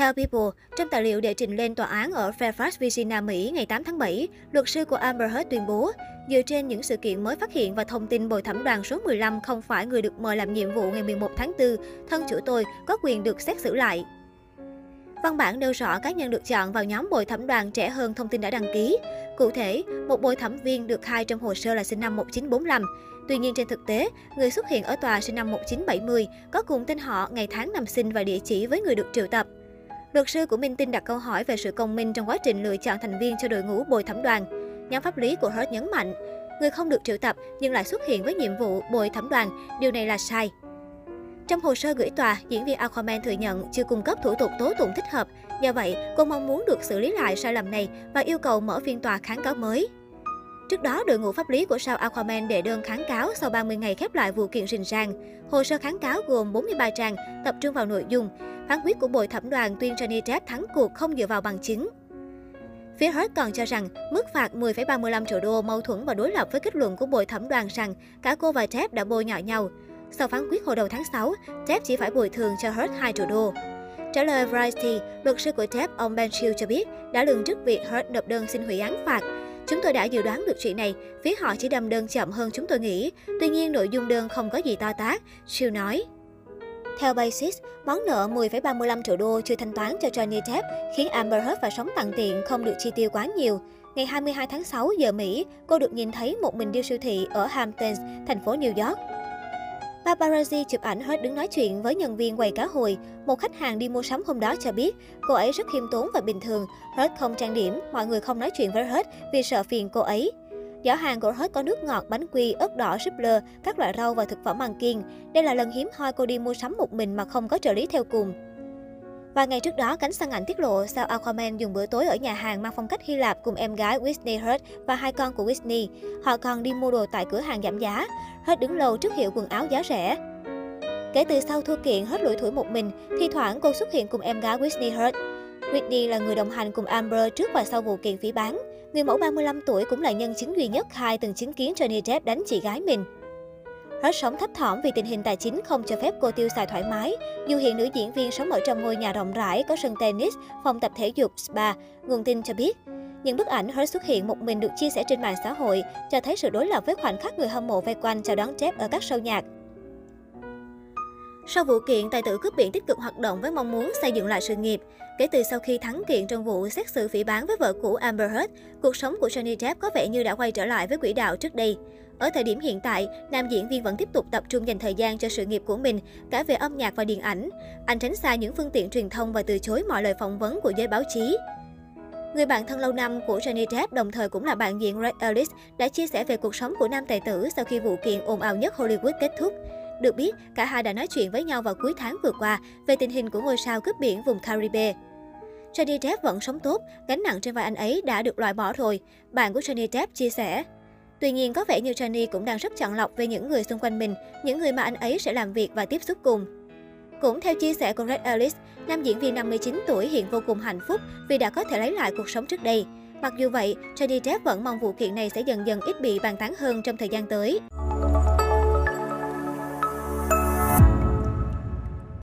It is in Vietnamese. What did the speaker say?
Theo People, trong tài liệu đệ trình lên tòa án ở Fairfax, Virginia, Mỹ ngày 8 tháng 7, luật sư của Amber Heard tuyên bố, dựa trên những sự kiện mới phát hiện và thông tin bồi thẩm đoàn số 15 không phải người được mời làm nhiệm vụ ngày 11 tháng 4, thân chủ tôi có quyền được xét xử lại. Văn bản nêu rõ cá nhân được chọn vào nhóm bồi thẩm đoàn trẻ hơn thông tin đã đăng ký. Cụ thể, một bồi thẩm viên được khai trong hồ sơ là sinh năm 1945. Tuy nhiên trên thực tế, người xuất hiện ở tòa sinh năm 1970 có cùng tên họ, ngày tháng năm sinh và địa chỉ với người được triệu tập. Luật sư của Minh Tinh đặt câu hỏi về sự công minh trong quá trình lựa chọn thành viên cho đội ngũ bồi thẩm đoàn. Nhóm pháp lý của Hurt nhấn mạnh, người không được triệu tập nhưng lại xuất hiện với nhiệm vụ bồi thẩm đoàn, điều này là sai. Trong hồ sơ gửi tòa, diễn viên Aquaman thừa nhận chưa cung cấp thủ tục tố tụng thích hợp. Do vậy, cô mong muốn được xử lý lại sai lầm này và yêu cầu mở phiên tòa kháng cáo mới. Trước đó, đội ngũ pháp lý của sao Aquaman đệ đơn kháng cáo sau 30 ngày khép lại vụ kiện rình rang. Hồ sơ kháng cáo gồm 43 trang, tập trung vào nội dung. Phán quyết của bồi thẩm đoàn tuyên Johnny Depp thắng cuộc không dựa vào bằng chứng. Phía Heard còn cho rằng mức phạt 10,35 triệu đô mâu thuẫn và đối lập với kết luận của bồi thẩm đoàn rằng cả cô và Depp đã bôi nhọ nhau. Sau phán quyết hồi đầu tháng 6, Depp chỉ phải bồi thường cho Heard 2 triệu đô. Trả lời Variety, luật sư của Depp, ông Ben Shield cho biết đã lường trước việc Heard nộp đơn xin hủy án phạt. Chúng tôi đã dự đoán được chuyện này, phía họ chỉ đâm đơn chậm hơn chúng tôi nghĩ. Tuy nhiên, nội dung đơn không có gì to tát, Shield nói. Theo Basis, món nợ 10,35 triệu đô chưa thanh toán cho Johnny Depp khiến Amber Heard phải sống tặng tiện không được chi tiêu quá nhiều. Ngày 22 tháng 6 giờ Mỹ, cô được nhìn thấy một mình đi siêu thị ở Hamptons, thành phố New York. Paparazzi chụp ảnh Heard đứng nói chuyện với nhân viên quầy cá hồi. Một khách hàng đi mua sắm hôm đó cho biết, cô ấy rất khiêm tốn và bình thường. Heard không trang điểm, mọi người không nói chuyện với Heard vì sợ phiền cô ấy. Giỏ hàng của hết có nước ngọt, bánh quy, ớt đỏ, súp lơ, các loại rau và thực phẩm ăn kiêng. Đây là lần hiếm hoi cô đi mua sắm một mình mà không có trợ lý theo cùng. Và ngày trước đó, cánh săn ảnh tiết lộ sao Aquaman dùng bữa tối ở nhà hàng mang phong cách Hy Lạp cùng em gái Whitney Hurt và hai con của Whitney. Họ còn đi mua đồ tại cửa hàng giảm giá. Hurt đứng lâu trước hiệu quần áo giá rẻ. Kể từ sau thua kiện hết lủi thủi một mình, thi thoảng cô xuất hiện cùng em gái Whitney Hurt. Whitney là người đồng hành cùng Amber trước và sau vụ kiện phỉ bán. Người mẫu 35 tuổi cũng là nhân chứng duy nhất khai từng chứng kiến Johnny Depp đánh chị gái mình. Hết sống thấp thỏm vì tình hình tài chính không cho phép cô tiêu xài thoải mái. Dù hiện nữ diễn viên sống ở trong ngôi nhà rộng rãi, có sân tennis, phòng tập thể dục, spa, nguồn tin cho biết. Những bức ảnh Heard xuất hiện một mình được chia sẻ trên mạng xã hội cho thấy sự đối lập với khoảnh khắc người hâm mộ vây quanh chào đón Depp ở các show nhạc. Sau vụ kiện, tài tử cướp biển tích cực hoạt động với mong muốn xây dựng lại sự nghiệp. Kể từ sau khi thắng kiện trong vụ xét xử phỉ bán với vợ cũ Amber Heard, cuộc sống của Johnny Depp có vẻ như đã quay trở lại với quỹ đạo trước đây. Ở thời điểm hiện tại, nam diễn viên vẫn tiếp tục tập trung dành thời gian cho sự nghiệp của mình, cả về âm nhạc và điện ảnh. Anh tránh xa những phương tiện truyền thông và từ chối mọi lời phỏng vấn của giới báo chí. Người bạn thân lâu năm của Johnny Depp đồng thời cũng là bạn diễn Ray Ellis đã chia sẻ về cuộc sống của nam tài tử sau khi vụ kiện ồn ào nhất Hollywood kết thúc. Được biết, cả hai đã nói chuyện với nhau vào cuối tháng vừa qua về tình hình của ngôi sao cướp biển vùng Caribe. Johnny Depp vẫn sống tốt, gánh nặng trên vai anh ấy đã được loại bỏ rồi, bạn của Johnny Depp chia sẻ. Tuy nhiên, có vẻ như Johnny cũng đang rất chọn lọc về những người xung quanh mình, những người mà anh ấy sẽ làm việc và tiếp xúc cùng. Cũng theo chia sẻ của Red Ellis, nam diễn viên 59 tuổi hiện vô cùng hạnh phúc vì đã có thể lấy lại cuộc sống trước đây. Mặc dù vậy, Johnny Depp vẫn mong vụ kiện này sẽ dần dần ít bị bàn tán hơn trong thời gian tới.